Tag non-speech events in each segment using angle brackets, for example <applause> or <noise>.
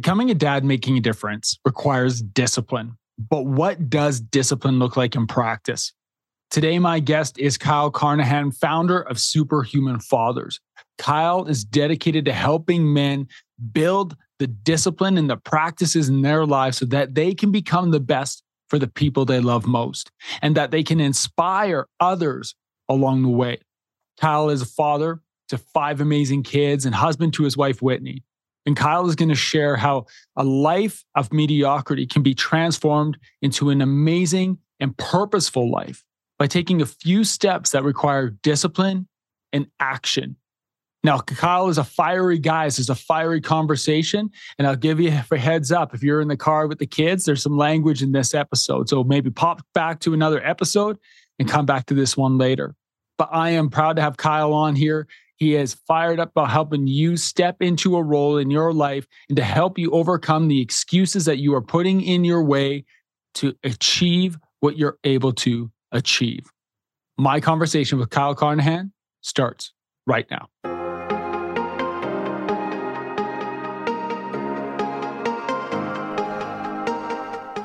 Becoming a dad making a difference requires discipline. But what does discipline look like in practice? Today, my guest is Kyle Carnohan, founder of Superhuman Fathers. Kyle is dedicated to helping men build the discipline and the practices in their lives so that they can become the best for the people they love most and that they can inspire others along the way. Kyle is a father to five amazing kids and husband to his wife, Whitney. And Kyle is going to share how a life of mediocrity can be transformed into an amazing and purposeful life by taking a few steps that require discipline and action. Now, Kyle is a fiery guy. This is a fiery conversation. And I'll give you a heads up if you're in the car with the kids, there's some language in this episode. So maybe pop back to another episode and come back to this one later. But I am proud to have Kyle on here. He is fired up about helping you step into a role in your life and to help you overcome the excuses that you are putting in your way to achieve what you're able to achieve. My conversation with Kyle Carnohan starts right now.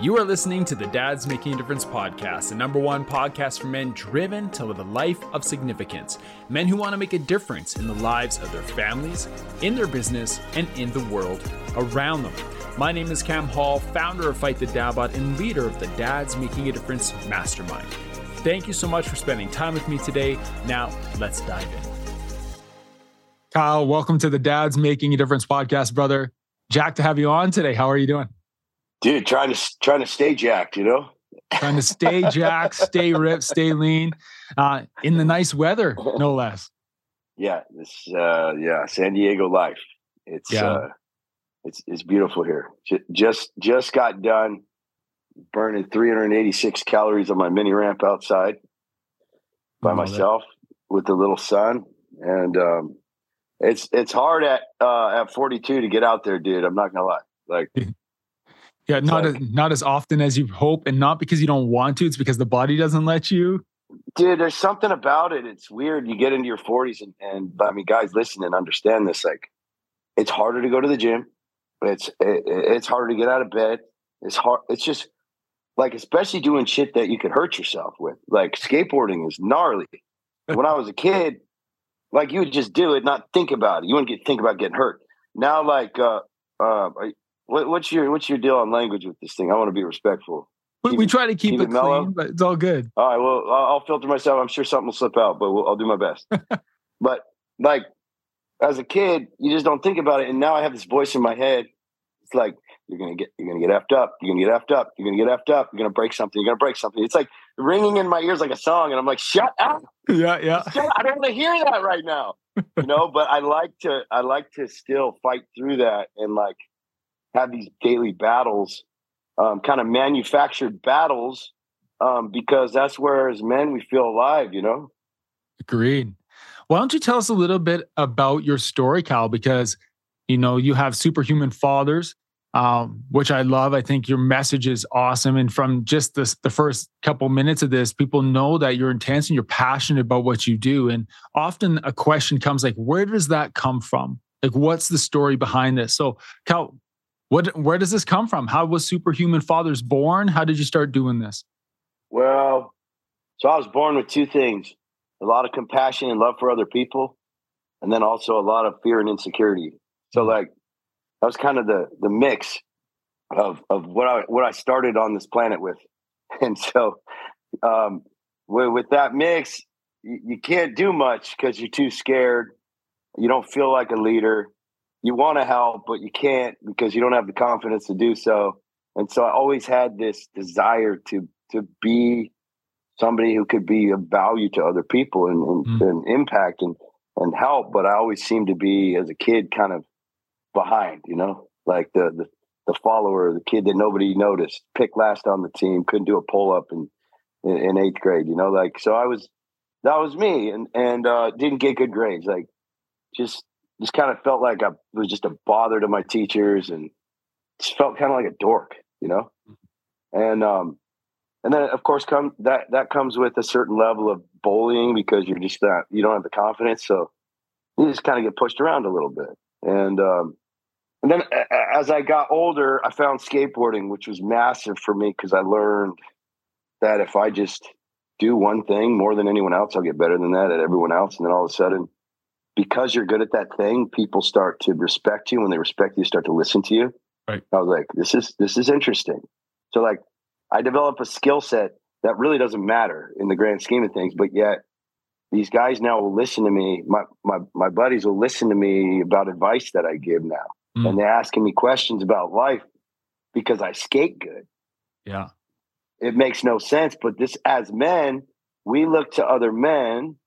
You are listening to the Dads Making a Difference podcast, the number one podcast for men driven to live a life of significance. Men who want to make a difference in the lives of their families, in their business, and in the world around them. My name is Cam Hall, founder of Fight the Dadbod and leader of the Dads Making a Difference Mastermind. Thank you so much for spending time with me today. Now, let's dive in. Kyle, welcome to the Dads Making a Difference podcast, brother. Jack to have you on today. How are you doing? Dude, trying to trying to stay jacked, you know, trying to stay jacked, <laughs> stay ripped, stay lean, uh, in the nice weather, no less. Yeah, this uh, yeah, San Diego life. It's yeah. uh, it's it's beautiful here. Just just got done burning 386 calories on my mini ramp outside by myself that. with the little sun, and um, it's it's hard at uh, at 42 to get out there, dude. I'm not gonna lie. Like <laughs> Yeah, not like, as, not as often as you hope, and not because you don't want to. It's because the body doesn't let you. Dude, there's something about it. It's weird. You get into your 40s, and, and I mean, guys, listen and understand this. Like, it's harder to go to the gym. It's it, it's harder to get out of bed. It's hard. It's just like, especially doing shit that you could hurt yourself with. Like skateboarding is gnarly. when I was a kid, like you would just do it, not think about it. You wouldn't get think about getting hurt. Now, like, uh, uh, what, what's your what's your deal on language with this thing? I want to be respectful. We, we try to keep, keep it, it clean, but it's all good. All right. Well, I'll, I'll filter myself. I'm sure something will slip out, but we'll, I'll do my best. <laughs> but like as a kid, you just don't think about it. And now I have this voice in my head. It's like you're gonna get you're gonna get effed up. You're gonna get effed up. You're gonna get effed up. You're gonna break something. You're gonna break something. It's like ringing in my ears like a song, and I'm like, shut up. Yeah, yeah. Shut I don't want to hear that right now. you know, but I like to I like to still fight through that and like have these daily battles, um, kind of manufactured battles, um, because that's where as men we feel alive, you know? Agreed. Why don't you tell us a little bit about your story, Cal? Because, you know, you have superhuman fathers, um, which I love. I think your message is awesome. And from just this, the first couple minutes of this, people know that you're intense and you're passionate about what you do. And often a question comes like, where does that come from? Like, what's the story behind this? So, Cal, what where does this come from? How was Superhuman Fathers born? How did you start doing this? Well, so I was born with two things: a lot of compassion and love for other people, and then also a lot of fear and insecurity. So hmm. like that was kind of the the mix of of what I what I started on this planet with. <laughs> And so um with, with that mix, you, you can't do much because you're too scared. You don't feel like a leader you want to help, but you can't because you don't have the confidence to do so. And so I always had this desire to to be somebody who could be of value to other people and, and, mm. and impact and and help. But I always seemed to be as a kid kind of behind, you know, like the the the follower, the kid that nobody noticed, picked last on the team, couldn't do a pull up in, in, in eighth grade, you know, like so I was that was me and and uh, didn't get good grades, like just just kind of felt like I was just a bother to my teachers and just felt kind of like a dork, you know? And, um, and then of course come that, that comes with a certain level of bullying because you're just not, you don't have the confidence. So you just kind of get pushed around a little bit. And, um, and then as I got older, I found skateboarding, which was massive for me because I learned that if I just do one thing more than anyone else, I'll get better than that at everyone else. And then all of a sudden, because you're good at that thing, people start to respect you. When they respect you, start to listen to you. Right. I was like, this is this is interesting. So like I develop a skill set that really doesn't matter in the grand scheme of things, but yet these guys now will listen to me. My my my buddies will listen to me about advice that I give now. Mm. And they're asking me questions about life because I skate good. Yeah. It makes no sense. But this as men, we look to other men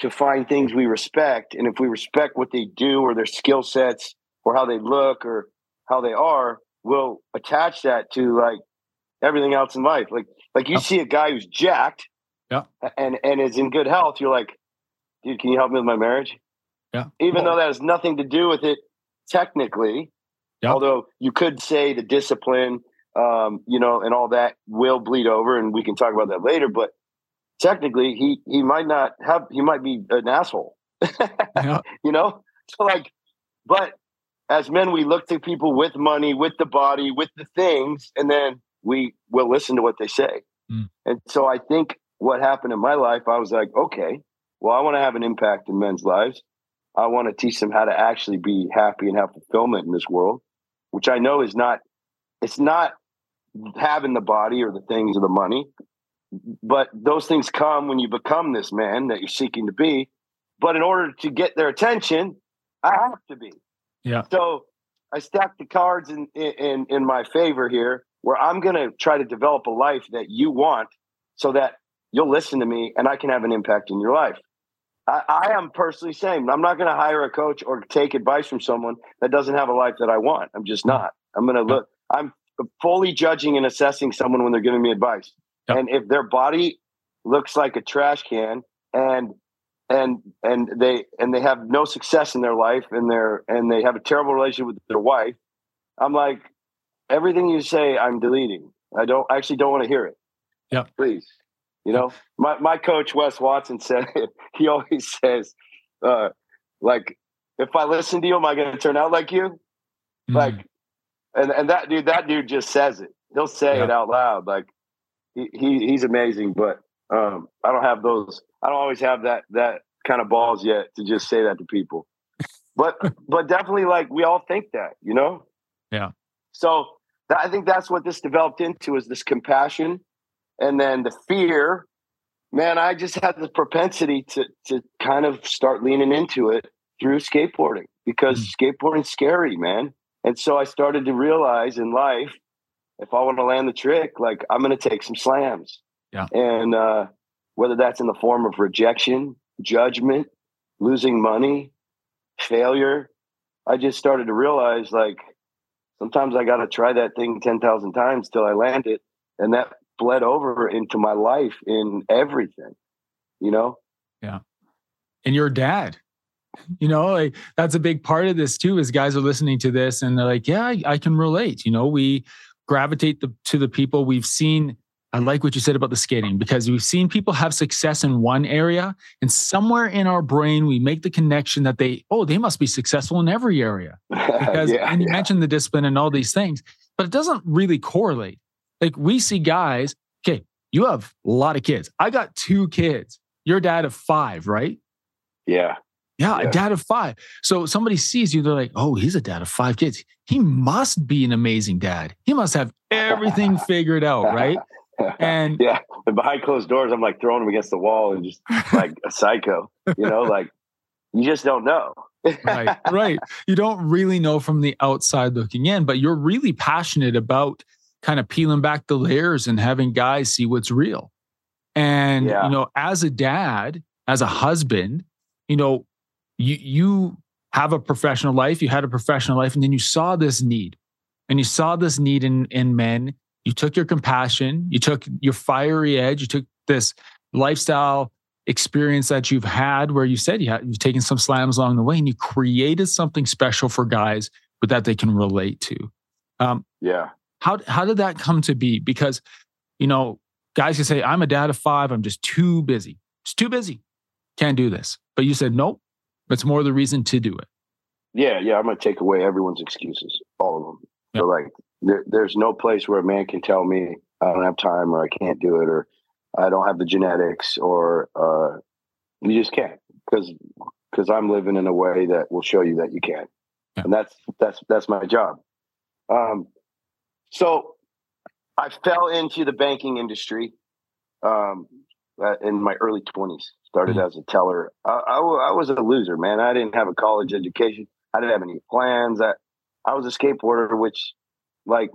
to find things we respect. And if we respect what they do or their skill sets or how they look or how they are, we'll attach that to like everything else in life. Like like you see a guy who's jacked yeah. and and is in good health, you're like, dude, can you help me with my marriage? Yeah. Even though that has nothing to do with it technically. Yeah. Although you could say the discipline, um, you know, and all that will bleed over, and we can talk about that later. But technically, he he might not have. He might be an asshole. yeah. <laughs> You know, so like, but as men, we look to people with money, with the body, with the things, and then we will listen to what they say. Mm. And so I think what happened in my life, I was like, okay, well, I want to have an impact in men's lives. I want to teach them how to actually be happy and have fulfillment in this world, which I know is not, it's not having the body or the things or the money, but those things come when you become this man that you're seeking to be. But in order to get their attention, I have to be. Yeah. So I stacked the cards in in in my favor here, where I'm going to try to develop a life that you want, so that you'll listen to me and I can have an impact in your life. I, I am personally saying I'm not going to hire a coach or take advice from someone that doesn't have a life that I want. I'm just not. I'm going to look. I'm fully judging and assessing someone when they're giving me advice. Yep. And if their body looks like a trash can and and and they and they have no success in their life and they're and they have a terrible relationship with their wife, I'm like, everything you say, I'm deleting. I don't I actually don't want to hear it. Yeah. Please. You know, my, my coach Wes Watson <laughs> said he always says, uh, like, if I listen to you, am I going to turn out like you? Mm. Like, and and that dude, that dude just says it. He'll say yeah. it out loud. Like, he, he he's amazing, but um, I don't have those. I don't always have that that kind of balls yet to just say that to people. But but definitely, like we all think that, you know. Yeah. So that, I think that's what this developed into is this compassion and then the fear man i just had the propensity to to kind of start leaning into it through skateboarding because mm. skateboarding's scary man and so i started to realize in life if i want to land the trick like i'm going to take some slams yeah and uh, whether that's in the form of rejection judgment losing money failure i just started to realize like sometimes i got to try that thing 10,000 times till i land it and that bled over into my life in everything, you know? Yeah. And your dad, you know, like that's a big part of this too, is guys are listening to this and they're like, yeah, I, I can relate. You know, we gravitate the, to the people we've seen. I like what you said about the skating because we've seen people have success in one area and somewhere in our brain, we make the connection that they, oh, they must be successful in every area. <laughs> Because, yeah, and you yeah. mentioned the discipline and all these things, but it doesn't really correlate. Like we see guys, okay, you have a lot of kids. I got two kids. You're dad of five, right? Yeah. Yeah, Yeah. a dad of five. So somebody sees you, they're like, oh, he's a dad of five kids. He must be an amazing dad. He must have everything <laughs> figured out, right? And <laughs> yeah, and behind closed doors, I'm like throwing him against the wall and just like a psycho, you know, like you just don't know. right, <laughs> right. You don't really know from the outside looking in, but you're really passionate about kind of peeling back the layers and having guys see what's real. And Yeah. you know, as a dad, as a husband, you know, you you have a professional life, you had a professional life, and then you saw this need, and you saw this need in in men. You took your compassion, you took your fiery edge, you took this lifestyle experience that you've had where you said you had, you've taken some slams along the way and you created something special for guys but that they can relate to. Um, Yeah. how how did that come to be? Because you know, guys can say, "I'm a dad of five. I'm just too busy. It's too busy. Can't do this." But you said, "Nope. It's more the reason to do it." Yeah, yeah, I'm gonna take away everyone's excuses, all of them. Yep. So like, there, there's no place where a man can tell me I don't have time or I can't do it or I don't have the genetics or uh, you just can't because because I'm living in a way that will show you that you can, yeah. and that's that's that's my job. Um, so I fell into the banking industry um, in my early 20s. Started mm-hmm. as a teller. I, I, I, was a loser, man. I didn't have a college education. I didn't have any plans. I, I was a skateboarder, which, like,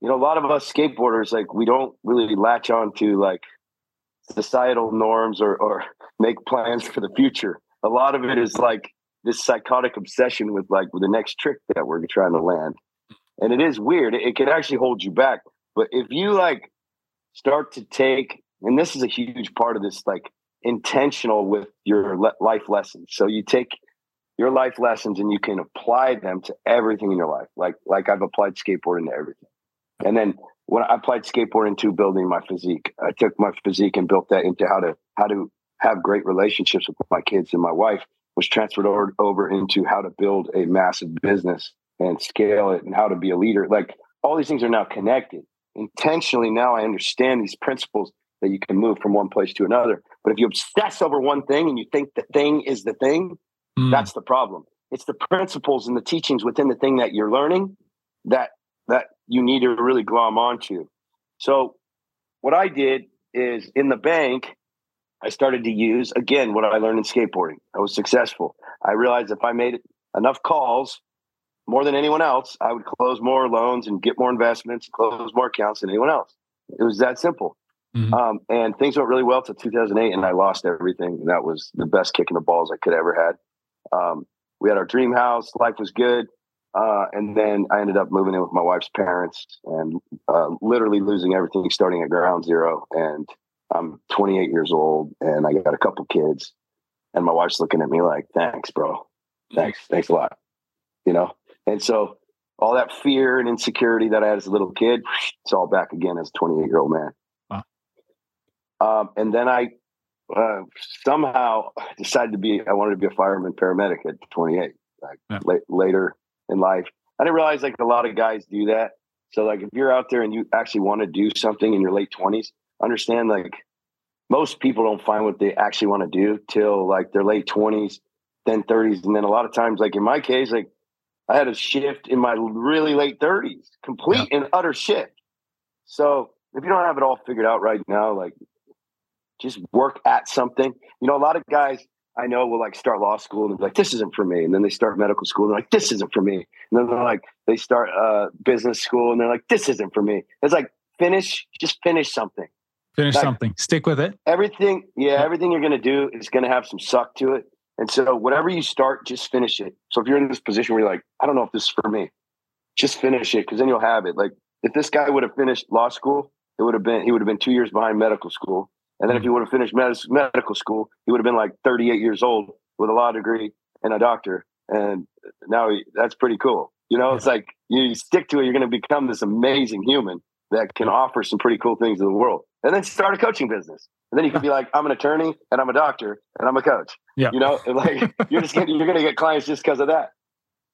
you know, a lot of us skateboarders, like, we don't really latch on to like societal norms or, or <laughs> make plans for the future. A lot of it is like this psychotic obsession with like with the next trick that we're trying to land. And it is weird. It, it can actually hold you back. But if you like start to take, and this is a huge part of this, like intentional with your le- life lessons. So you take your life lessons and you can apply them to everything in your life. Like like I've applied skateboarding to everything. And then when I applied skateboarding to building my physique, I took my physique and built that into how to how to have great relationships with my kids and my wife, was transferred over, over into how to build a massive business and scale it and how to be a leader. Like all these things are now connected. Intentionally, now I understand these principles that you can move from one place to another. But if you obsess over one thing and you think the thing is the thing, mm. that's the problem. It's the principles and the teachings within the thing that you're learning that that you need to really glom onto. So what I did is in the bank, I started to use again what I learned in skateboarding. I was successful. I realized if I made enough calls more than anyone else, I would close more loans and get more investments, close more accounts than anyone else. It was that simple. Mm-hmm. Um, and things went really well till 2008, and I lost everything. And that was the best kick in the balls I could ever had. Um, we had our dream house, life was good. Uh, and then I ended up moving in with my wife's parents and uh, literally losing everything, starting at ground zero. And I'm 28 years old, and I got a couple kids. And my wife's looking at me like, "Thanks, bro. Thanks, thanks a lot." You know. And so all that fear and insecurity that I had as a little kid, it's all back again as a 28 year old man. Um, and then I uh, somehow <laughs> decided to be, I wanted to be a fireman paramedic at 28, like yeah. la- later in life. I didn't realize like a lot of guys do that. So like if you're out there and you actually want to do something in your late 20s, understand like most people don't find what they actually want to do till like their late 20s, then 30s. And then a lot of times, like in my case, like I had a shift in my really late 30s, complete yeah. and utter shift. So if you don't have it all figured out right now, like just work at something. You know, a lot of guys I know will like start law school and be like, this isn't for me. And then they start medical school and they're like, this isn't for me. And then they're like, they start uh, business school and they're like, this isn't for me. It's like, finish, just finish something. Finish like, something. Stick with it. Everything, yeah, everything you're going to do is going to have some suck to it. And so whatever you start, just finish it. So if you're in this position where you're like, I don't know if this is for me, just finish it because then you'll have it. Like if this guy would have finished law school, it would have been he would have been two years behind medical school. And then if he would have finished med- medical school, he would have been like 38 years old with a law degree and a doctor. And now he, that's pretty cool. You know, it's like you stick to it, you're going to become this amazing human that can offer some pretty cool things to the world. And then start a coaching business. And then you can be <laughs> like, I'm an attorney and I'm a doctor and I'm a coach. Yeah. You know, like <laughs> you're just getting, you're going to get clients just because of that.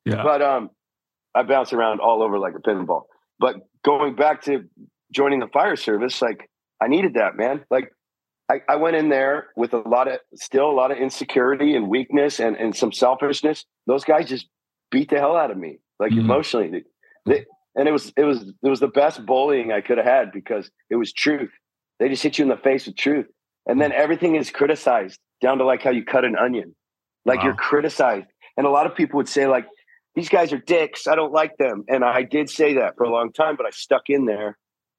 Yeah. But um, I bounce around all over like a pinball. But going back to joining the fire service, like I needed that, man. Like I, I went in there with a lot of still a lot of insecurity and weakness and, and some selfishness. Those guys just beat the hell out of me, like mm-hmm. emotionally. They, they, and it was it was it was the best bullying I could have had because it was truth. They just hit you in the face with truth. And then everything is criticized down to like how you cut an onion. Like wow. you're criticized. And a lot of people would say, like, these guys are dicks. I don't like them. And I did say that for a long time, but I stuck in there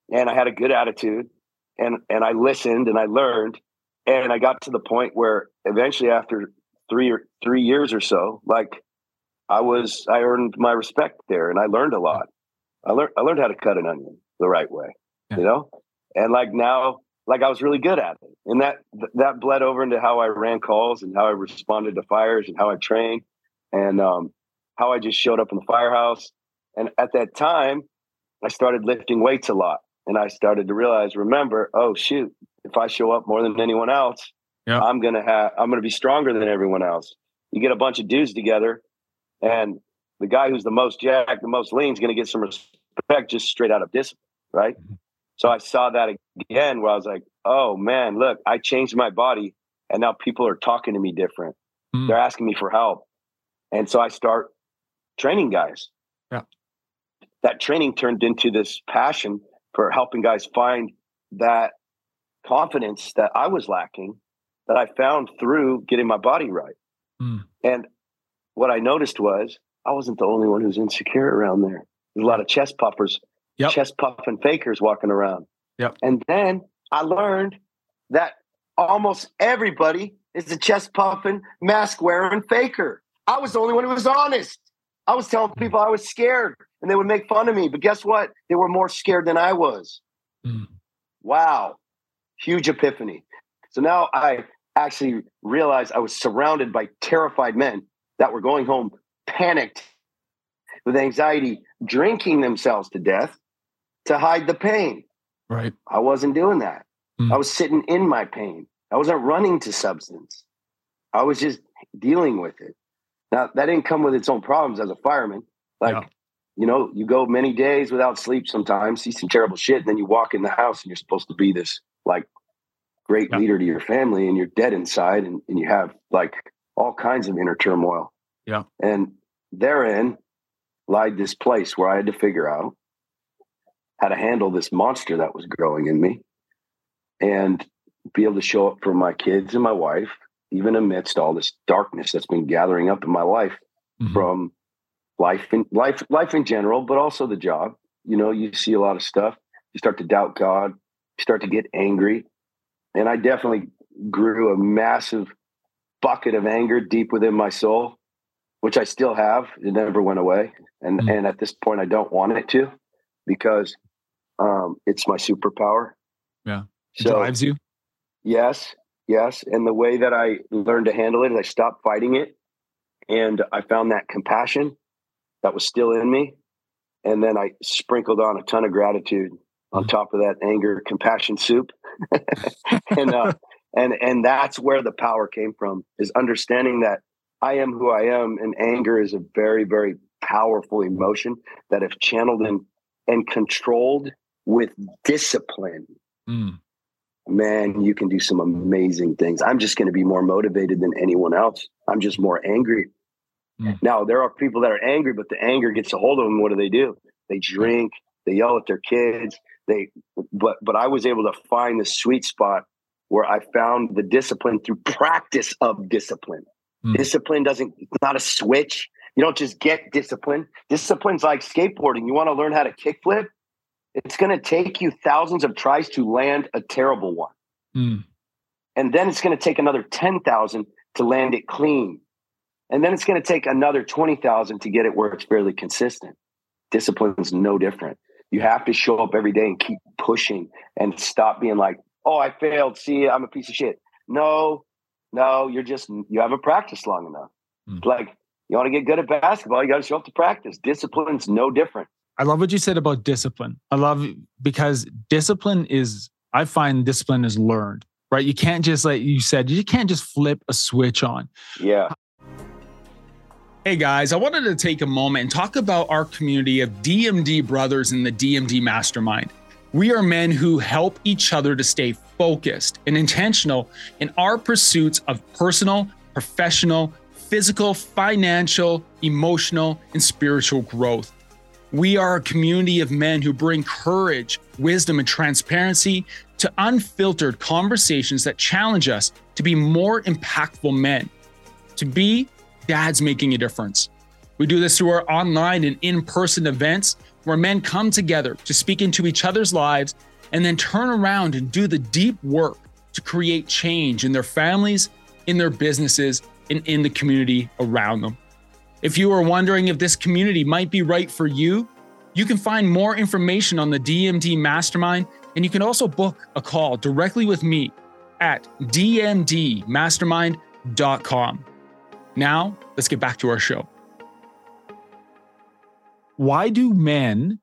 and I had a good attitude and and I listened and I learned. And I got to the point where eventually after three or three years or so, like I was I earned my respect there and I learned a lot. I learned I learned how to cut an onion the right way. Yeah. You know? And like now like I was really good at it. And that that bled over into how I ran calls and how I responded to fires and how I trained and um, how I just showed up in the firehouse. And at that time, I started lifting weights a lot. And I started to realize, remember, oh shoot, if I show up more than anyone else, I'm gonna have I'm gonna be stronger than everyone else. You get a bunch of dudes together And the guy who's the most jacked, the most lean is going to get some respect just straight out of discipline, right? Mm-hmm. So I saw that again where I was like, oh man, look, I changed my body and now people are talking to me different. Mm. They're asking me for help. And so I start training guys. Yeah. That training turned into this passion for helping guys find that confidence that I was lacking that I found through getting my body right. Mm. And what I noticed was I wasn't the only one who's insecure around there. There's a lot of chest puffers, yep. chest puffing fakers walking around. Yep. And then I learned that almost everybody is a chest puffing, mask wearing faker. I was the only one who was honest. I was telling people I was scared and they would make fun of me. But guess what? They were more scared than I was. Mm. Wow. Huge epiphany. So now I actually realized I was surrounded by terrified men that were going home panicked with anxiety, drinking themselves to death to hide the pain. Right. I wasn't doing that. Mm. I was sitting in my pain. I wasn't running to substance. I was just dealing with it. Now that didn't come with its own problems as a fireman. Like, yeah. you know, you go many days without sleep sometimes, see some terrible shit, and then you walk in the house and you're supposed to be this like great yeah. leader to your family and you're dead inside and, and you have like all kinds of inner turmoil. Yeah. And therein lied this place where I had to figure out how to handle this monster that was growing in me and be able to show up for my kids and my wife, even amidst all this darkness that's been gathering up in my life mm-hmm. from life in life, life in general, but also the job. You know, you see a lot of stuff. You start to doubt God, you start to get angry. And I definitely grew a massive bucket of anger deep within my soul, which I still have. It never went away. And mm-hmm. and at this point I don't want it to because um, it's my superpower. Yeah. It so, drives you? Yes. Yes. And the way that I learned to handle it is I stopped fighting it and I found that compassion that was still in me. And then I sprinkled on a ton of gratitude on mm. top of that anger compassion soup. <laughs> and uh, and and that's where the power came from is understanding that I am who I am and anger is a very very powerful emotion that if channeled and and controlled with discipline, mm. Man, you can do some amazing things. I'm just going to be more motivated than anyone else. I'm just more angry. Mm. Now, there are people that are angry, but the anger gets a hold of them. What do they do? They drink, they yell at their kids. They, but, but I was able to find the sweet spot where I found the discipline through practice of discipline. Mm. Discipline doesn't, it's not a switch. You don't just get discipline. Discipline's like skateboarding. You want to learn how to kickflip? It's going to take you thousands of tries to land a terrible one. Mm. And then it's going to take another 10,000 to land it clean. And then it's going to take another 20,000 to get it where it's fairly consistent. Discipline's no different. You have to show up every day and keep pushing and stop being like, oh, I failed. See, I'm a piece of shit. No, no, you're just, you haven't practiced long enough. Mm. Like, you want to get good at basketball, you got to show up to practice. Discipline's no different. I love what you said about discipline. I love because discipline is, I find discipline is learned, right? You can't just, like you said, you can't just flip a switch on. Yeah. Hey guys, I wanted to take a moment and talk about our community of DMD brothers in the DMD Mastermind. We are men who help each other to stay focused and intentional in our pursuits of personal, professional, physical, financial, emotional, and spiritual growth. We are a community of men who bring courage, wisdom, and transparency to unfiltered conversations that challenge us to be more impactful men, to be dads making a difference. We do this through our online and in person events where men come together to speak into each other's lives and then turn around and do the deep work to create change in their families, in their businesses, and in the community around them. If you are wondering if this community might be right for you, you can find more information on the DMD Mastermind, and you can also book a call directly with me at dmdmastermind.com. Now, let's get back to our show. Why do men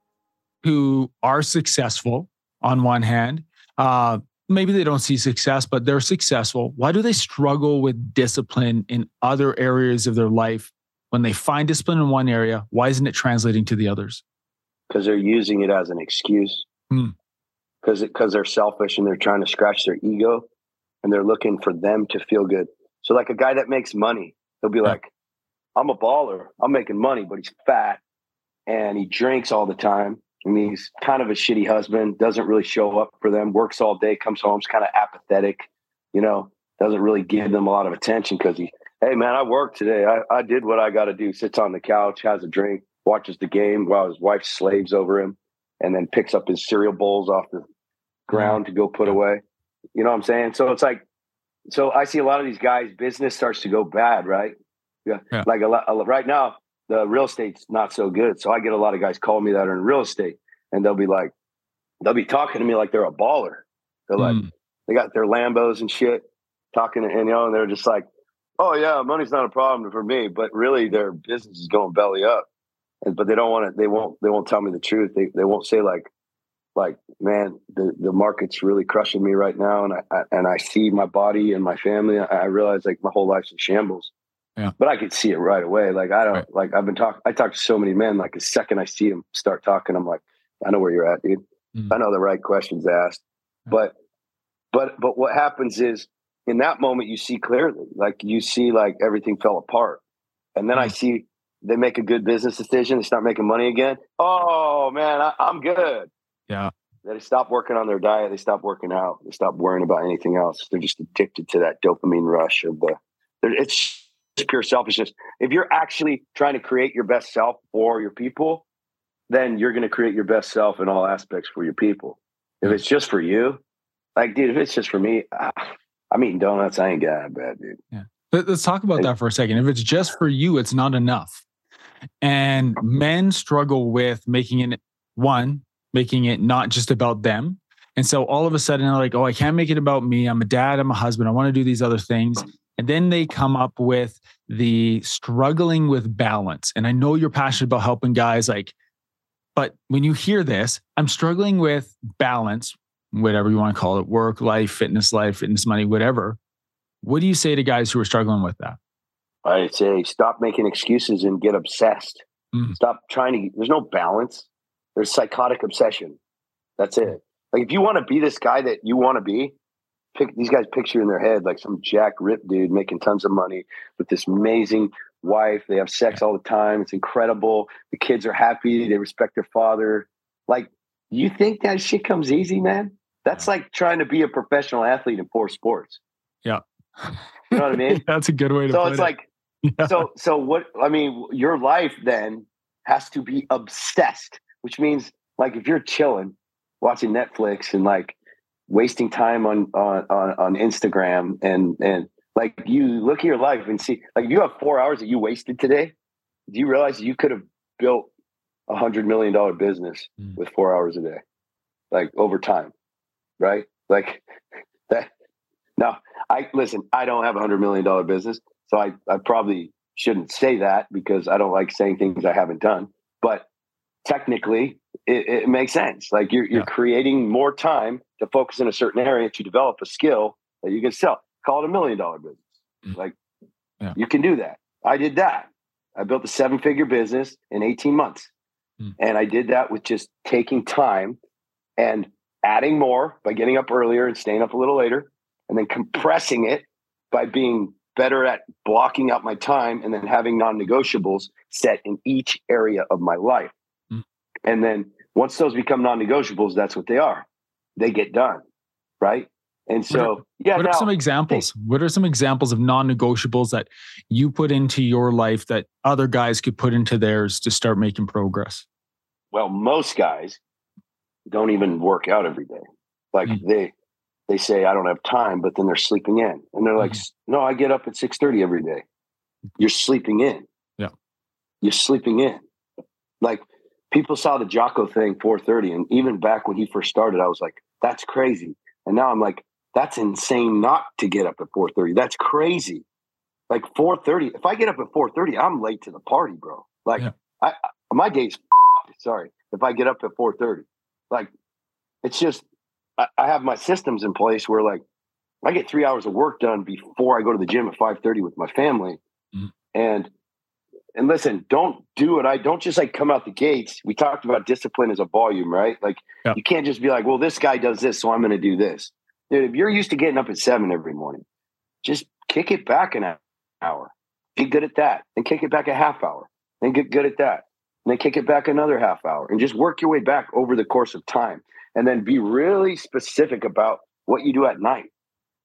who are successful, on one hand, uh, maybe they don't see success, but they're successful. Why do they struggle with discipline in other areas of their life when they find discipline in one area, why isn't it translating to the others? Because they're using it as an excuse. Hmm. Because because they're selfish and they're trying to scratch their ego, and they're looking for them to feel good. So like a guy that makes money, he'll be Yeah. like, "I'm a baller. I'm making money, but he's fat and he drinks all the time." And he's kind of a shitty husband, doesn't really show up for them, works all day, comes home, is kind of apathetic, you know, doesn't really give them a lot of attention because he, hey man, I worked today. I, I did what I got to do. Sits on the couch, has a drink, watches the game while his wife slaves over him, and then picks up his cereal bowls off the ground to go put away. You know what I'm saying? So it's like, so I see a lot of these guys, business starts to go bad, right? Yeah. Yeah. Like a lot, a right now, the real estate's not so good. So I get a lot of guys calling me that are in real estate and they'll be like, they'll be talking to me like they're a baller. They're like, Mm. they got their Lambos and shit talking, and you know, and they're just like, oh yeah, money's not a problem for me, but really their business is going belly up. And, but they don't want to, they won't, they won't tell me the truth. They, they won't say like, like, man, the, the market's really crushing me right now. And I, I and I see my body and my family. I, I realize like my whole life's in shambles. Yeah. But I could see it right away. Like I don't Right. like I've been talking I talk to so many men, like the second I see them start talking, I'm like, I know where you're at, dude. Mm. I know the right questions asked. But but but what happens is in that moment you see clearly. Like you see like everything fell apart. And then I Mm. see they make a good business decision, they start making money again. Oh man, I, I'm good. Yeah. They stop working on their diet, they stop working out, they stop worrying about anything else. They're just addicted to that dopamine rush of the it's just pure selfishness. If you're actually trying to create your best self for your people, then you're going to create your best self in all aspects for your people. If it's just for you, like, dude, if it's just for me, ah, I'm eating donuts. I ain't got bad, dude. Let- Let's talk about that for a second. If it's just for you, it's not enough. And men struggle with making it one, making it not just about them. And so all of a sudden, they're like, oh, I can't make it about me. I'm a dad, I'm a husband, I want to do these other things. And then they come up with the struggling with balance. And I know you're passionate about helping guys like, but when you hear this, I'm struggling with balance, whatever you want to call it, work, life, fitness, life, fitness, money, whatever. What do you say to guys who are struggling with that? I say stop making excuses and get obsessed. Mhm. Stop trying to. There's no balance. There's psychotic obsession. That's it. Like if you want to be this guy that you want to be, pick these guys picture in their head like some jack rip dude making tons of money with this amazing wife. They have sex all the time. It's incredible. The kids are happy. They respect their father. Like you think that shit comes easy, man? That's like trying to be a professional athlete in four sports. Yeah. You know what I mean? <laughs> That's a good way to so it's it. like Yeah. so so what i mean your life then has to be obsessed which means like if you're chilling watching netflix and like wasting time on on on, instagram and and like you look at your life and see like if you have four hours that you wasted today do you realize you could have built a hundred million dollar business Mm. with four hours a day like over time right like that now i listen i don't have a hundred million dollar business so I, I probably shouldn't say that because I don't like saying things I haven't done. But technically, it, it makes sense. Like you're, you're Yeah. creating more time to focus in a certain area to develop a skill that you can sell. Call it a million dollar business. Mm. Like Yeah. you can do that. I did that. I built a seven figure business in 18 months. Mm. And I did that with just taking time and adding more by getting up earlier and staying up a little later, and then compressing it by being better at blocking out my time and then having non-negotiables set in each area of my life. Mm. And then once those become non-negotiables, that's what they are. They get done. Right. And so, yeah. what now, are some examples? What are some examples of non-negotiables that you put into your life that other guys could put into theirs to start making progress? well, most guys don't even work out every day. Like Mm. they, they say, I don't have time, but then they're sleeping in and they're like, Mm-hmm. no, I get up at 630 every day. You're sleeping in. Yeah. You're sleeping in. Like people saw the Jocko thing 430. And even back when he first started, I was like, that's crazy. And now I'm like, that's insane not to get up at 430. That's crazy. Like 430. If I get up at 430, I'm late to the party, bro. Like Yeah. I, I my day's <laughs> sorry. If I get up at 430. Like it's just I, I have my systems in place where like I get three hours of work done before I go to the gym at 5:30 with my family. Mhm. And and listen, don't do it. I don't just like come out the gates. We talked about discipline as a volume, right? Like Yep. you can't just be like, well, this guy does this, so I'm going to do this. Dude, if you're used to getting up at seven every morning, just kick it back an hour. Be good at that. and kick it back a half hour. and get good at that. And then kick it back another half hour and just work your way back over the course of time. And then be really specific about what you do at night.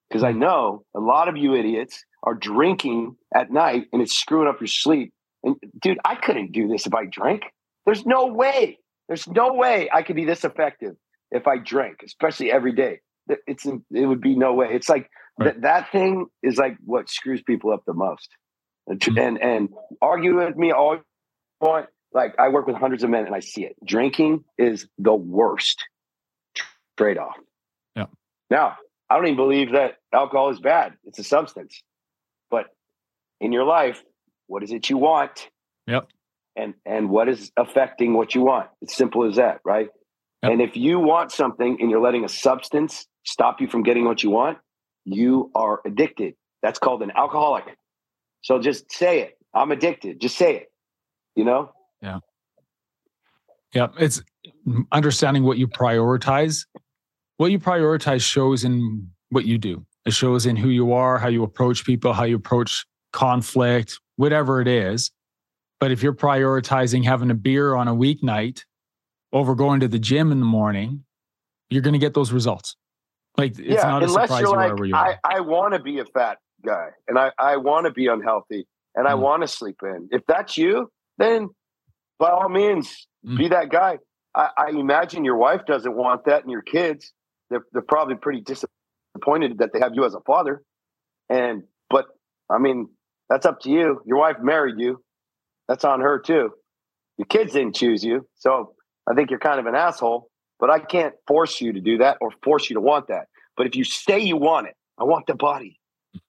Because I know a lot of you idiots are drinking at night and it's screwing up your sleep. And dude, I couldn't do this if I drank. There's no way. There's no way I could be this effective if I drank, especially every day. It- It's it would be no way. It's like Right. that that thing is like what screws people up the most. And Mhm. and, and argue with me all you want. Like I work with hundreds of men and I see it. Drinking is the worst trade off. Yeah. Now I don't even believe that alcohol is bad. It's a substance. But in your life, what is it you want? Yep. And and what is affecting what you want? It's simple as that, right? Yep. And if you want something and you're letting a substance stop you from getting what you want, you are addicted. That's called an alcoholic. So just say it. I'm addicted. Just say it. You know? Yeah, Yeah. it's understanding what you prioritize. What you prioritize shows in what you do. It shows in who you are, how you approach people, how you approach conflict, whatever it is. But if you're prioritizing having a beer on a weeknight over going to the gym in the morning, you're going to get those results. Like it's not a surprise you're you are like, you I, are. I want to be a fat guy and I, I want to be unhealthy and I Mm. want to sleep in. If that's you, then by all means, Mm. be that guy. I, I imagine your wife doesn't want that and your kids, they're, they're probably pretty disappointed that they have you as a father. And, but I mean, that's up to you. Your wife married you. That's on her too. Your kids didn't choose you. So I think you're kind of an asshole, but I can't force you to do that or force you to want that. But if you say you want it, I want the body,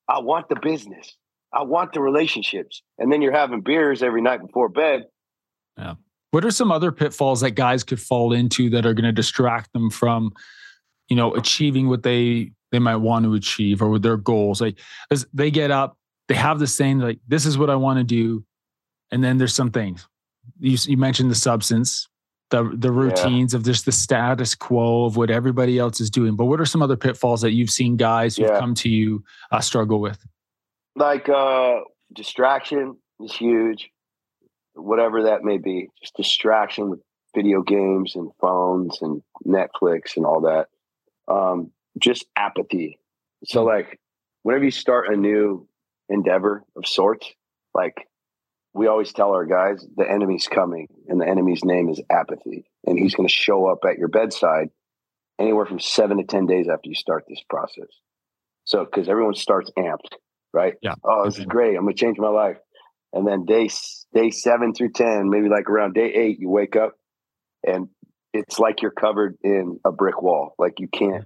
I want the business, I want the relationships, and then you're having beers every night before bed. What are some other pitfalls that guys could fall into that are going to distract them from, you know, achieving what they they might want to achieve or with their goals? Like as they get up, they have this saying like, "This is what I want to do," and then there's some things. You you mentioned the substance, the the routines of just the status quo of what everybody else is doing. But what are some other pitfalls that you've seen guys who've Yeah. come to you uh, struggle with? Like uh, distraction is huge, whatever that may be. Just distraction with video games and phones and Netflix and all that. Um, just apathy. So, like, whenever you start a new endeavor of sorts, like we always tell our guys, the enemy's coming, and the enemy's name is apathy, and he's going to show up at your bedside anywhere from seven to ten days after you start this process. So, because everyone starts amped, right? Yeah. Oh, this is great. I'm going to change my life. And then day day seven through ten, maybe like around day eight, you wake up, and it's like you're covered in a brick wall. Like you can't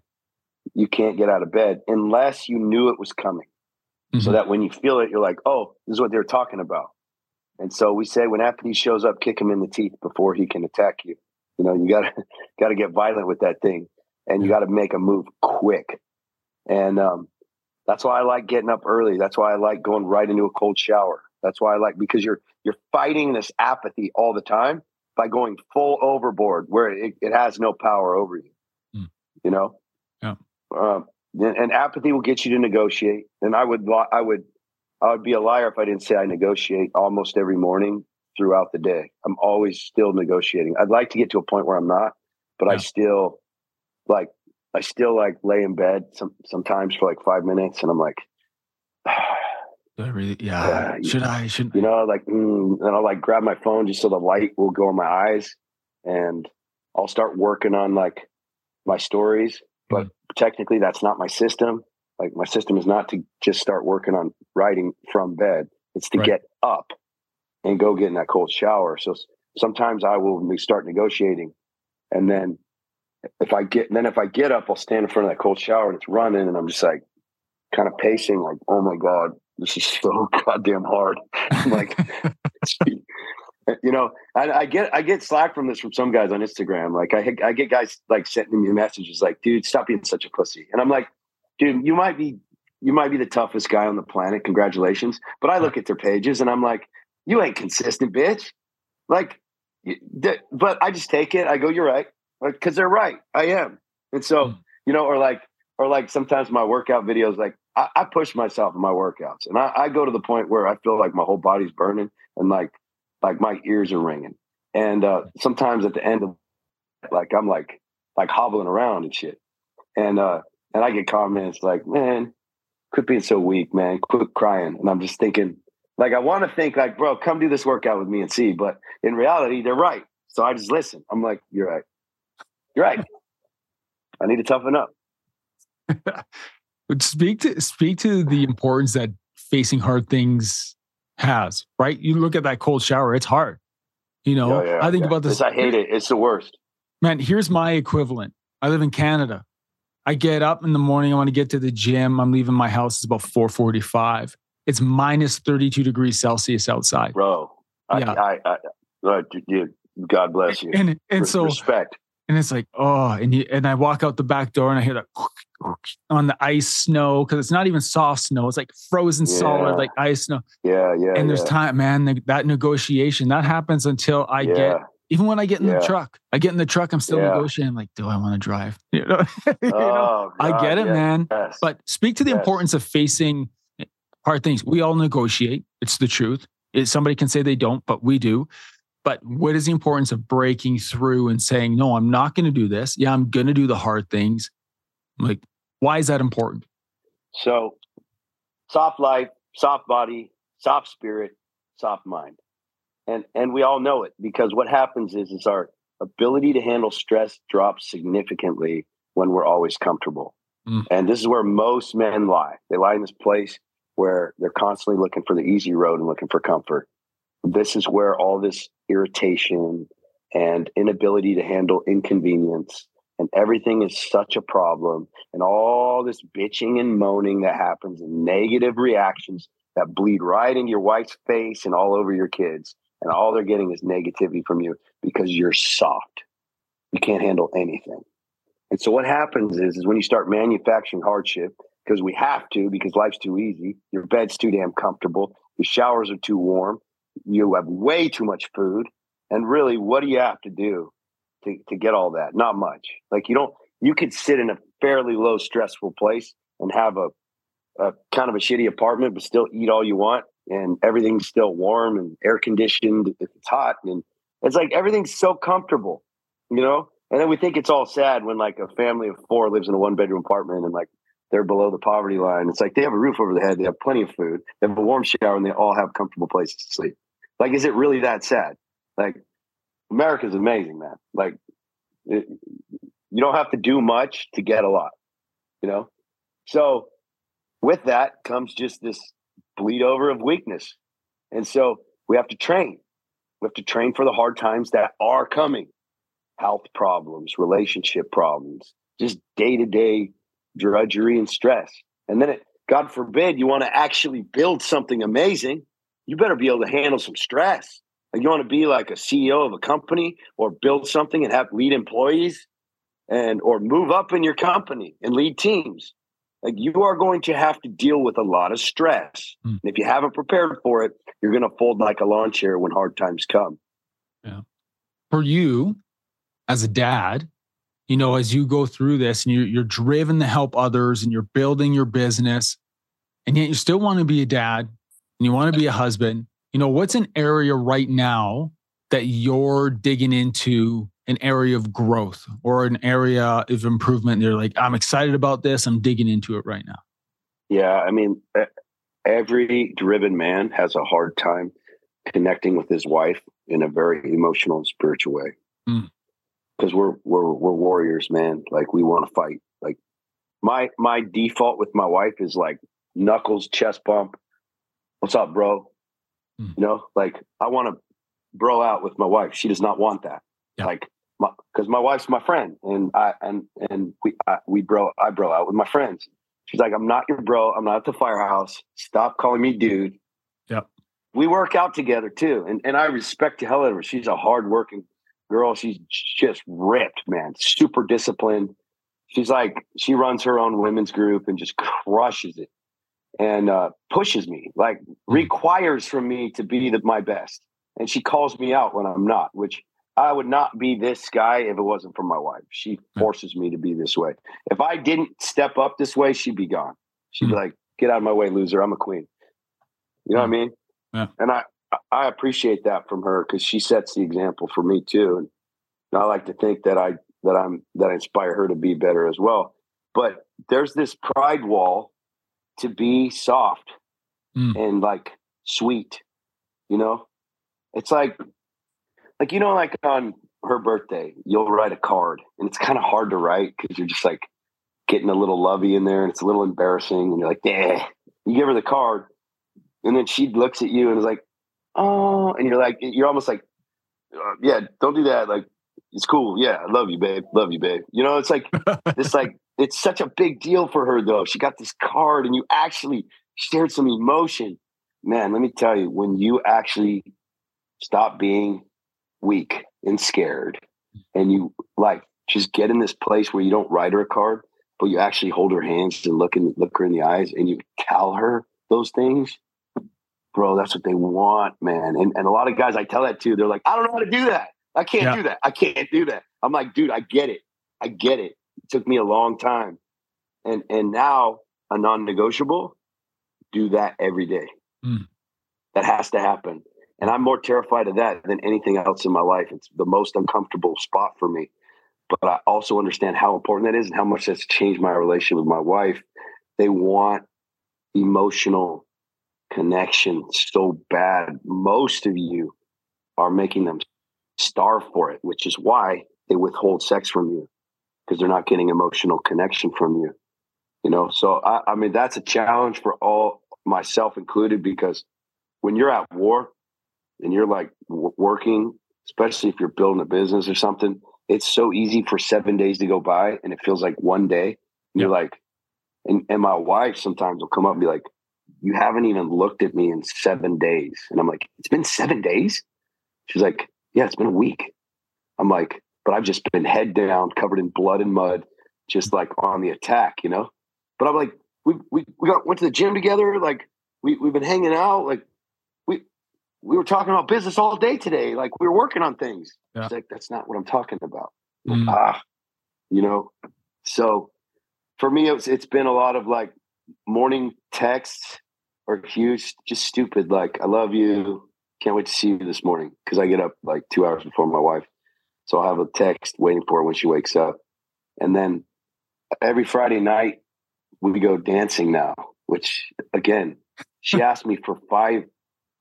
you can't get out of bed unless you knew it was coming. So Mhm. that when you feel it, you're like, oh, this is what they're talking about. And so we say when apathy shows up, kick him in the teeth before he can attack you. You know, you gotta <laughs> gotta get violent with that thing, and you got to make a move quick. And um, that's why I like getting up early. That's why I like going right into a cold shower. That's why I like because you're you're fighting this apathy all the time by going full overboard where it, it has no power over you. Hmm. You know. Yeah. Um, and, and apathy will get you to negotiate. And I would I would I would be a liar if I didn't say I negotiate almost every morning throughout the day. I'm always still negotiating. I'd like to get to a point where I'm not, but I still like I still like lay in bed some sometimes for like five minutes, and I'm like, <sighs> I really, yeah. Should I? Should you know, like, mm, and I'll like grab my phone just so the light will go in my eyes, and I'll start working on like my stories. But technically, that's not my system. Like my system is not to just start working on writing from bed. It's to Right. get up and go get in that cold shower. So sometimes I will start negotiating, and then if I get then if I get up, I'll stand in front of that cold shower and it's running, and I'm just like kind of pacing, like, oh my god, this is so <laughs> goddamn hard. I'm like, <laughs> <laughs> you know, I, I get I get slack from this from some guys on Instagram. Like I I get guys like sending me messages like, dude, stop being such a pussy. And I'm like, dude, you might be you might be the toughest guy on the planet. Congratulations. But I look at their pages and I'm like, you ain't consistent, bitch. Like, but I just take it. I go, you're right, Like, because they're right. I am, and so mm. you know, or like, or like sometimes my workout videos, like I, I push myself in my workouts, and I, I go to the point where I feel like my whole body's burning, and like, like my ears are ringing, and uh, sometimes at the end of, like, I'm like, like hobbling around and shit, and uh, and I get comments like, man, quit being so weak, man, quit crying, and I'm just thinking like I want to think like, bro, come do this workout with me and see. But in reality, they're right. So I just listen. I'm like, you're right. You're right. I need to toughen up. <laughs> speak to speak to the importance that facing hard things has, right? You look at that cold shower, it's hard. You know, yeah, yeah, I think yeah. about this. I hate it. It's the worst. Man, here's my equivalent. I live in Canada. I get up in the morning. I want to get to the gym. I'm leaving my house. It's about 445 it's minus 32 degrees Celsius outside. Bro, yeah. I, I, I, God bless you. And, and so respect. And it's like, oh, and you, and I walk out the back door and I hear that on the ice snow because it's not even soft snow; it's like frozen yeah. solid, like ice snow. Yeah, yeah. And there's yeah. time, man. that negotiation that happens until I yeah. get even when I get in the truck, I get in the truck, I'm still negotiating. Like, do I want to drive? <laughs> You know, <laughs> you know? Oh, I get it, man. Yes. But speak to the yes. importance of facing hard things. We all negotiate. It's the truth. It, somebody can say they don't, but we do. But what is the importance of breaking through and saying, no, I'm not going to do this. Yeah, I'm going to do the hard things. Like, why is that important? So, soft life, soft body, soft spirit, soft mind. And, and we all know it because what happens is, is our ability to handle stress drops significantly when we're always comfortable. Mm. And this is where most men lie. They lie in this place where they're constantly looking for the easy road and looking for comfort. This is where all this irritation and inability to handle inconvenience and everything is such a problem and all this bitching and moaning that happens and negative reactions that bleed right into your wife's face and all over your kids and all they're getting is negativity from you because you're soft you can't handle anything and so what happens is, is when you start manufacturing hardship because we have to because life's too easy. Your bed's too damn comfortable. Your showers are too warm. You have way too much food. And really, what do you have to do to, to get all that? Not much. Like you don't, you could sit in a fairly low stressful place and have a, a kind of a shitty apartment, but still eat all you want and everything's still warm and air conditioned if it's hot. And it's like everything's so comfortable, you know? And then we think it's all sad when like a family of four lives in a one bedroom apartment and like they're below the poverty line. It's like they have a roof over their head, they have plenty of food, they have a warm shower, and they all have comfortable places to sleep. Like, is it really that sad? Like, America's amazing, man. Like, it, you don't have to do much to get a lot, you know? So, with that comes just this bleed over of weakness. And so, we have to train. We have to train for the hard times that are coming health problems, relationship problems, just day to day drudgery and stress. And then it, God forbid, you want to actually build something amazing, you better be able to handle some stress. Like you want to be like a CEO of a company or build something and have lead employees and or move up in your company and lead teams. Like you are going to have to deal with a lot of stress. Mm. And if you haven't prepared for it, you're going to fold like a lawn chair when hard times come. Yeah. For you as a dad, you know, as you go through this and you're, you're driven to help others and you're building your business, and yet you still want to be a dad and you want to be a husband, you know, what's an area right now that you're digging into an area of growth or an area of improvement? You're like, I'm excited about this. I'm digging into it right now. Yeah. I mean, every driven man has a hard time connecting with his wife in a very emotional and spiritual way. Mm because we're we're we're warriors, man. Like we want to fight. Like my my default with my wife is like knuckles, chest bump. What's up, bro? Mm. You know, like I want to bro out with my wife. She does not want that. Yeah. Like because my, my, wife's my friend, and I and and we I, we bro I bro out with my friends. She's like, I'm not your bro. I'm not at the firehouse. Stop calling me dude. Yep. We work out together too, and and I respect the hell out of her. She's a hardworking girl. She's just ripped, man. Super disciplined. She's like she runs her own women's group and just crushes it. And uh, pushes me, like hmm. requires from me to be the, my best. And she calls me out when I'm not, which I would not be this guy if it wasn't for my wife. She hmm. forces me to be this way. If I didn't step up this way, she'd be gone. She'd be hmm. like, "Get out of my way, loser! I'm a queen." You know what I mean? Yeah. And I I appreciate that from her because she sets the example for me too. And I like to think that I that I'm that I inspire her to be better as well. But there's this pride wall to be soft Mm. and like sweet. You know, it's like like you know, like on her birthday, you'll write a card, and it's kind of hard to write because you're just like getting a little lovey in there, and it's a little embarrassing, and you're like, yeah. You give her the card, and then she looks at you and is like, oh, and you're like, you're almost like, yeah, don't do that. Like, it's cool. Yeah, I love you, babe. Love you, babe. You know, it's like <laughs> this, like, it's such a big deal for her, though. She got this card, and you actually shared some emotion. Man, let me tell you, when you actually stop being weak and scared, and you like just get in this place where you don't write her a card, but you actually hold her hands and look and look her in the eyes, and you tell her those things bro, that's what they want, man. And and a lot of guys I tell that to, they're like, I don't know how to do that. I can't Yeah. do that. I can't do that. I'm like, dude, I get it. I get it. Took me a long time. And and now a non-negotiable, do that every day. Mm. That has to happen. And I'm more terrified of that than anything else in my life. It's the most uncomfortable spot for me. But I also understand how important that is and how much that's changed my relationship with my wife. They want emotional connection so bad. Most of you are making them starve for it, which is why they withhold sex from you because they're not getting emotional connection from you. You know, so I, I mean, that's a challenge for all, myself included, because when you're at war and you're like w- working, especially if you're building a business or something, it's so easy for seven days to go by and it feels like one day. And You're like, and, and my wife sometimes will come up and be like, you haven't even looked at me in seven days. And I'm like, it's been seven days? She's like, yeah, it's been a week. I'm like, but I've just been head down, covered in blood and mud, just like on the attack, you know? But I'm like, we, we, we got, went to the gym together. Like we, we've been hanging out. Like we, we were talking about business all day today. Like we were working on things. Yeah. She's like, that's not what I'm talking about. Mm. like, ah, you know? So for me, it's, it's been a lot of like morning texts or huge, just stupid. Like, I love you. Can't wait to see you this morning because I get up like two hours before my wife. So I'll have a text waiting for her when she wakes up. And then every Friday night, we go dancing now, which again, she <laughs> asked me for five,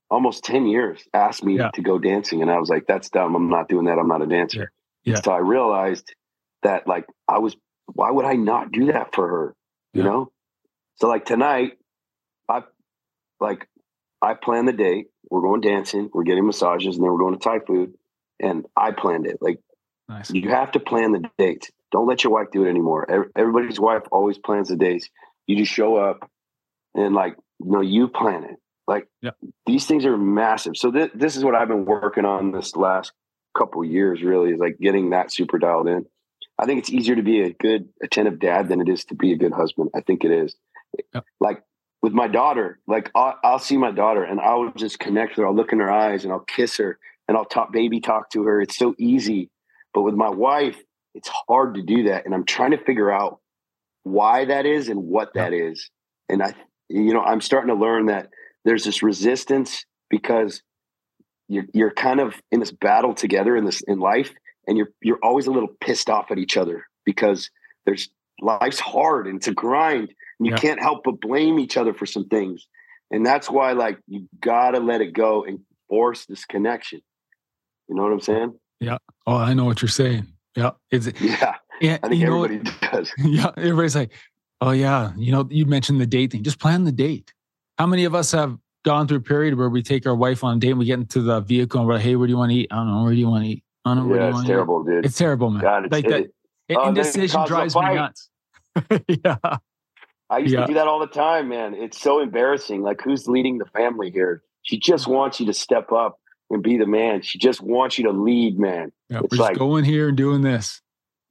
almost 10 years, asked me Yeah. to go dancing. And I was like, that's dumb. I'm not doing that. I'm not a dancer. Yeah. So I realized that, like, I was, why would I not do that for her? You Yeah. know? So, like, tonight, I, like, I plan the date. We're going dancing, we're getting massages, and then we're going to Thai food. And I planned it. Like, Nice. you have to plan the dates. Don't let your wife do it anymore. Everybody's wife always plans the dates. You just show up and like, no, you plan it. Like Yeah. these things are massive. So th- this is what I've been working on this last couple years really is like getting that super dialed in. I think it's easier to be a good attentive dad than it is to be a good husband. I think it is. Yeah. Like with my daughter, like I'll, I'll see my daughter and I'll just connect with her. I'll look in her eyes and I'll kiss her and I'll talk baby talk to her. It's so easy. But with my wife, it's hard to do that. And I'm trying to figure out why that is and what that is. And I, you know, I'm starting to learn that there's this resistance because you're, you're kind of in this battle together in this, in life. And you're, you're always a little pissed off at each other because there's life's hard and it's a grind and you Yeah. can't help but blame each other for some things. And that's why like you gotta let it go and force this connection. You know what I'm saying? Yeah. Oh, I know what you're saying. Yeah. It's, <laughs> Yeah. yeah. I think everybody does. <laughs> yeah. Everybody's like, oh, yeah. You know, you mentioned the date thing. Just plan the date. How many of us have gone through a period where we take our wife on a date and we get into the vehicle and we're like, hey, where do you want to eat? I don't know. Where do you want to eat? I don't know. Where do Yeah, you it's want terrible, dude. to eat? It's terrible, man. God, it's, like that. it- Oh, indecision drives me nuts. <laughs> yeah. I used Yeah. to do that all the time, man. It's so embarrassing. Like, who's leading the family here? She just wants you to step up and be the man. She just wants you to lead, man. Yeah. It's We're just like- going here and doing this.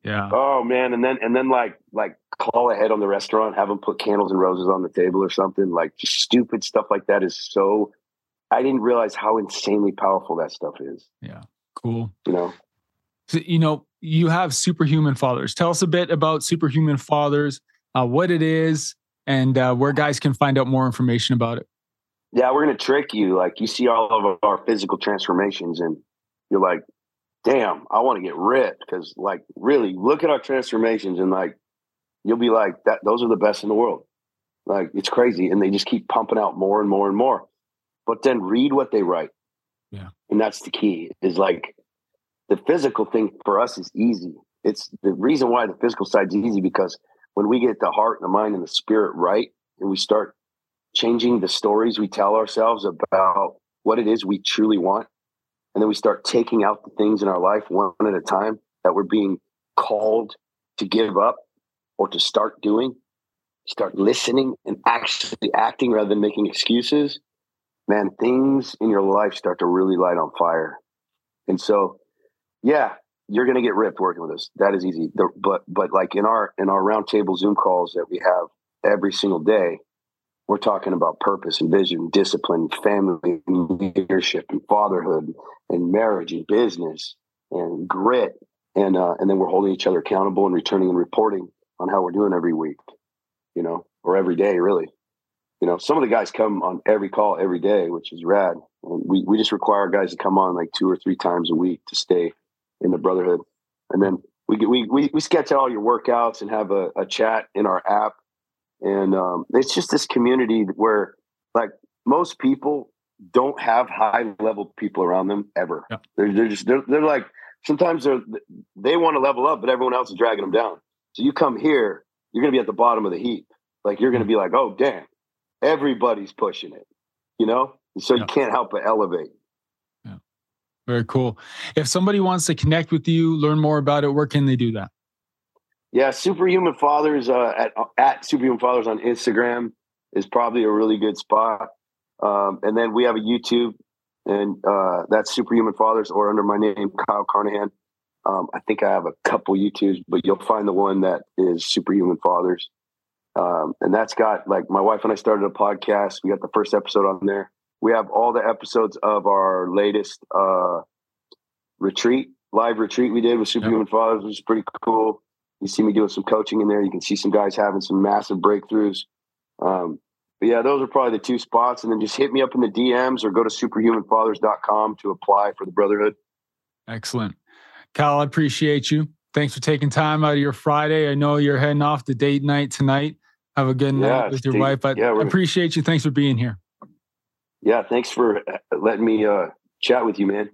Yeah. Oh man, and then and then like like call ahead on the restaurant, have them put candles and roses on the table or something. Like just stupid stuff like that is so. I didn't realize how insanely powerful that stuff is. Yeah. Cool. You know. So, you know, you have Superhuman Fathers. Tell us a bit about Superhuman Fathers, uh, what it is, and uh, where guys can find out more information about it. Yeah, we're gonna trick you. Like you see all of our physical transformations, and you're like, damn, I want to get ripped because like really look at our transformations and like you'll be like that those are the best in the world. Like it's crazy. And they just keep pumping out more and more and more. But then read what they write. Yeah. And that's the key is like the physical thing for us is easy. It's the reason why the physical side's easy because when we get the heart and the mind and the spirit right and we start changing the stories we tell ourselves about what it is we truly want. And then we start taking out the things in our life one at a time that we're being called to give up or to start doing. Start listening and actually acting rather than making excuses. Man things in your life start to really light on fire. And so yeah you're going to get ripped working with us that is easy. The, but but like in our in our roundtable zoom calls that we have every single day we're talking about purpose and vision, discipline, family, leadership, and fatherhood, and marriage and business and grit, and uh, and then we're holding each other accountable and returning and reporting on how we're doing every week, you know, or every day, really. You know, some of the guys come on every call every day, which is rad. And we we just require guys to come on like two or three times a week to stay in the brotherhood, and then we we we, we sketch out all your workouts and have a, a chat in our app and um, it's just this community where like most people don't have high level people around them ever. Yeah. they're, they're just they're, they're like sometimes they're they want to level up but everyone else is dragging them down. So you come here you're going to be at the bottom of the heap. Like you're going to be like oh damn everybody's pushing it you know? So yeah. you can't help but elevate. Yeah. Very cool. If somebody wants to connect with you learn more about it where can they do that yeah, Superhuman Fathers uh, at at Superhuman Fathers on Instagram is probably a really good spot. Um, and then we have a YouTube, and uh, that's Superhuman Fathers, or under my name, Kyle Carnohan. Um, I think I have a couple YouTubes, but you'll find the one that is Superhuman Fathers. Um, and that's got like my wife and I started a podcast. We got the first episode on there. We have all the episodes of our latest uh, retreat, live retreat we did with Superhuman yep. Fathers, which is pretty cool. You see me doing some coaching in there. You can see some guys having some massive breakthroughs. Um, but yeah, those are probably the two spots. And then just hit me up in the DMs or go to superhumanfathers.com to apply for the Brotherhood. Excellent. Kyle, I appreciate you. Thanks for taking time out of your Friday. I know you're heading off to date night tonight. Have a good night yeah, with your Steve, wife. But yeah, I appreciate you. Thanks for being here. Yeah, thanks for letting me uh, chat with you, man.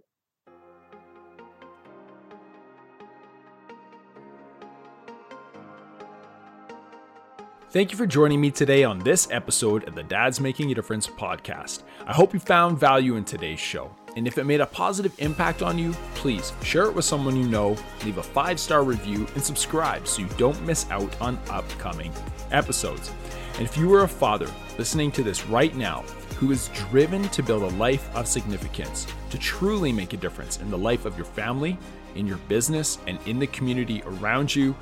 Thank you for joining me today on this episode of the Dad's Making a Difference podcast. I hope you found value in today's show. And if it made a positive impact on you, please share it with someone you know, leave a five star review, and subscribe so you don't miss out on upcoming episodes. And if you are a father listening to this right now who is driven to build a life of significance, to truly make a difference in the life of your family, in your business, and in the community around you,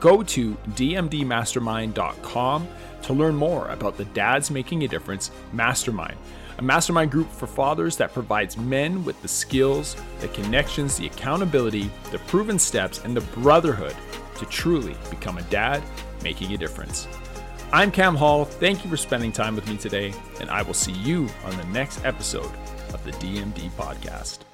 Go to dmdmastermind.com to learn more about the Dads Making a Difference Mastermind, a mastermind group for fathers that provides men with the skills, the connections, the accountability, the proven steps, and the brotherhood to truly become a dad making a difference. I'm Cam Hall. Thank you for spending time with me today, and I will see you on the next episode of the DMD podcast.